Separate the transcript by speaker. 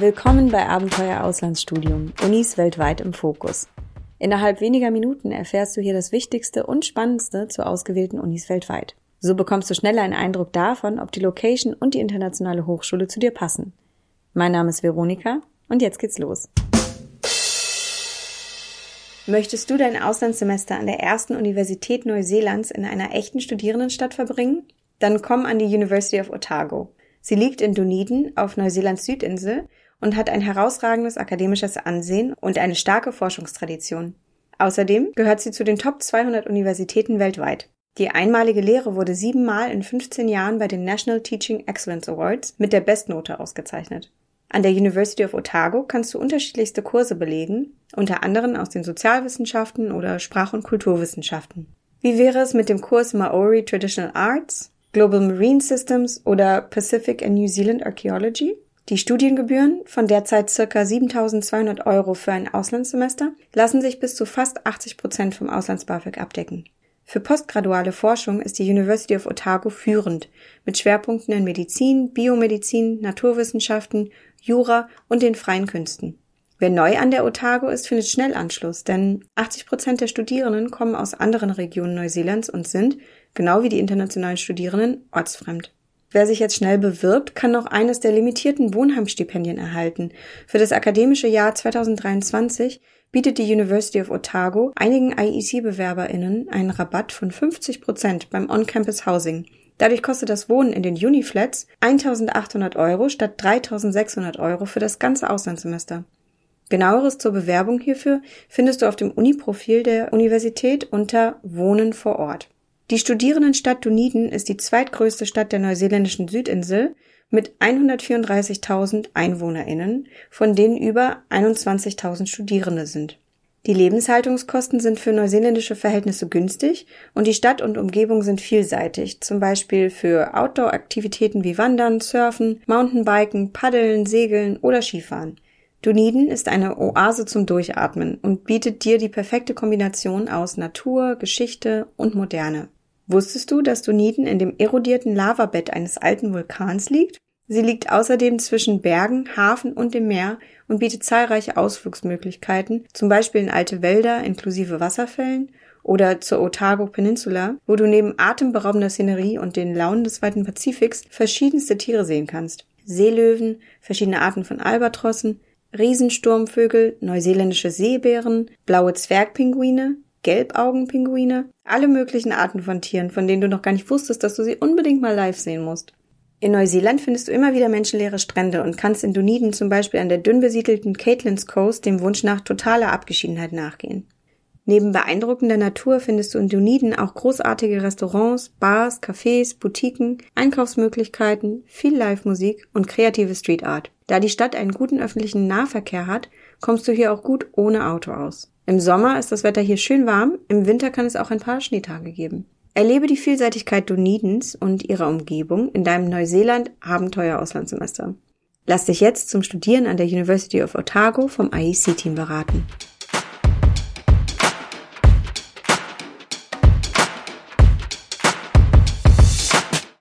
Speaker 1: Willkommen bei Abenteuer Auslandsstudium, Unis weltweit im Fokus. Innerhalb weniger Minuten erfährst du hier das Wichtigste und Spannendste zu ausgewählten Unis weltweit. So bekommst du schneller einen Eindruck davon, ob die Location und die internationale Hochschule zu dir passen. Mein Name ist Veronika und jetzt geht's los. Möchtest du dein Auslandssemester an der ersten Universität Neuseelands in einer echten Studierendenstadt verbringen? Dann komm an die University of Otago. Sie liegt in Dunedin auf Neuseelands Südinsel und hat ein herausragendes akademisches Ansehen und eine starke Forschungstradition. Außerdem gehört sie zu den Top 200 Universitäten weltweit. Die einmalige Lehre wurde siebenmal in 15 Jahren bei den National Teaching Excellence Awards mit der Bestnote ausgezeichnet. An der University of Otago kannst du unterschiedlichste Kurse belegen, unter anderem aus den Sozialwissenschaften oder Sprach- und Kulturwissenschaften. Wie wäre es mit dem Kurs Maori Traditional Arts, Global Marine Systems oder Pacific and New Zealand Archaeology? Die Studiengebühren von derzeit circa 7.200 Euro für ein Auslandssemester lassen sich bis zu fast 80 Prozent vom Auslands-BAföG abdecken. Für postgraduale Forschung ist die University of Otago führend, mit Schwerpunkten in Medizin, Biomedizin, Naturwissenschaften, Jura und den freien Künsten. Wer neu an der Otago ist, findet schnell Anschluss, denn 80 Prozent der Studierenden kommen aus anderen Regionen Neuseelands und sind, genau wie die internationalen Studierenden, ortsfremd. Wer sich jetzt schnell bewirbt, kann noch eines der limitierten Wohnheimstipendien erhalten. Für das akademische Jahr 2023 bietet die University of Otago einigen IEC-BewerberInnen einen Rabatt von 50 Prozent beim On-Campus Housing. Dadurch kostet das Wohnen in den Uniflats 1800 Euro statt 3600 Euro für das ganze Auslandssemester. Genaueres zur Bewerbung hierfür findest du auf dem Uniprofil der Universität unter Wohnen vor Ort. Die Studierendenstadt Dunedin ist die zweitgrößte Stadt der neuseeländischen Südinsel mit 134.000 EinwohnerInnen, von denen über 21.000 Studierende sind. Die Lebenshaltungskosten sind für neuseeländische Verhältnisse günstig und die Stadt und Umgebung sind vielseitig, zum Beispiel für Outdoor-Aktivitäten wie Wandern, Surfen, Mountainbiken, Paddeln, Segeln oder Skifahren. Dunedin ist eine Oase zum Durchatmen und bietet dir die perfekte Kombination aus Natur, Geschichte und Moderne. Wusstest du, dass Dunedin in dem erodierten Lavabett eines alten Vulkans liegt? Sie liegt außerdem zwischen Bergen, Hafen und dem Meer und bietet zahlreiche Ausflugsmöglichkeiten, zum Beispiel in alte Wälder inklusive Wasserfällen oder zur Otago Peninsula, wo du neben atemberaubender Szenerie und den Launen des weiten Pazifiks verschiedenste Tiere sehen kannst. Seelöwen, verschiedene Arten von Albatrossen, Riesensturmvögel, neuseeländische Seebären, blaue Zwergpinguine, Gelbaugenpinguine, alle möglichen Arten von Tieren, von denen du noch gar nicht wusstest, dass du sie unbedingt mal live sehen musst. In Neuseeland findest du immer wieder menschenleere Strände und kannst in Dunedin zum Beispiel an der dünn besiedelten Caitlin's Coast dem Wunsch nach totaler Abgeschiedenheit nachgehen. Neben beeindruckender Natur findest du in Dunedin auch großartige Restaurants, Bars, Cafés, Boutiquen, Einkaufsmöglichkeiten, viel Live-Musik und kreative Street Art. Da die Stadt einen guten öffentlichen Nahverkehr hat, kommst du hier auch gut ohne Auto aus. Im Sommer ist das Wetter hier schön warm, im Winter kann es auch ein paar Schneetage geben. Erlebe die Vielseitigkeit Dunedins und ihrer Umgebung in deinem Neuseeland Abenteuer Auslandssemester. Lass dich jetzt zum Studieren an der University of Otago vom IEC-Team beraten.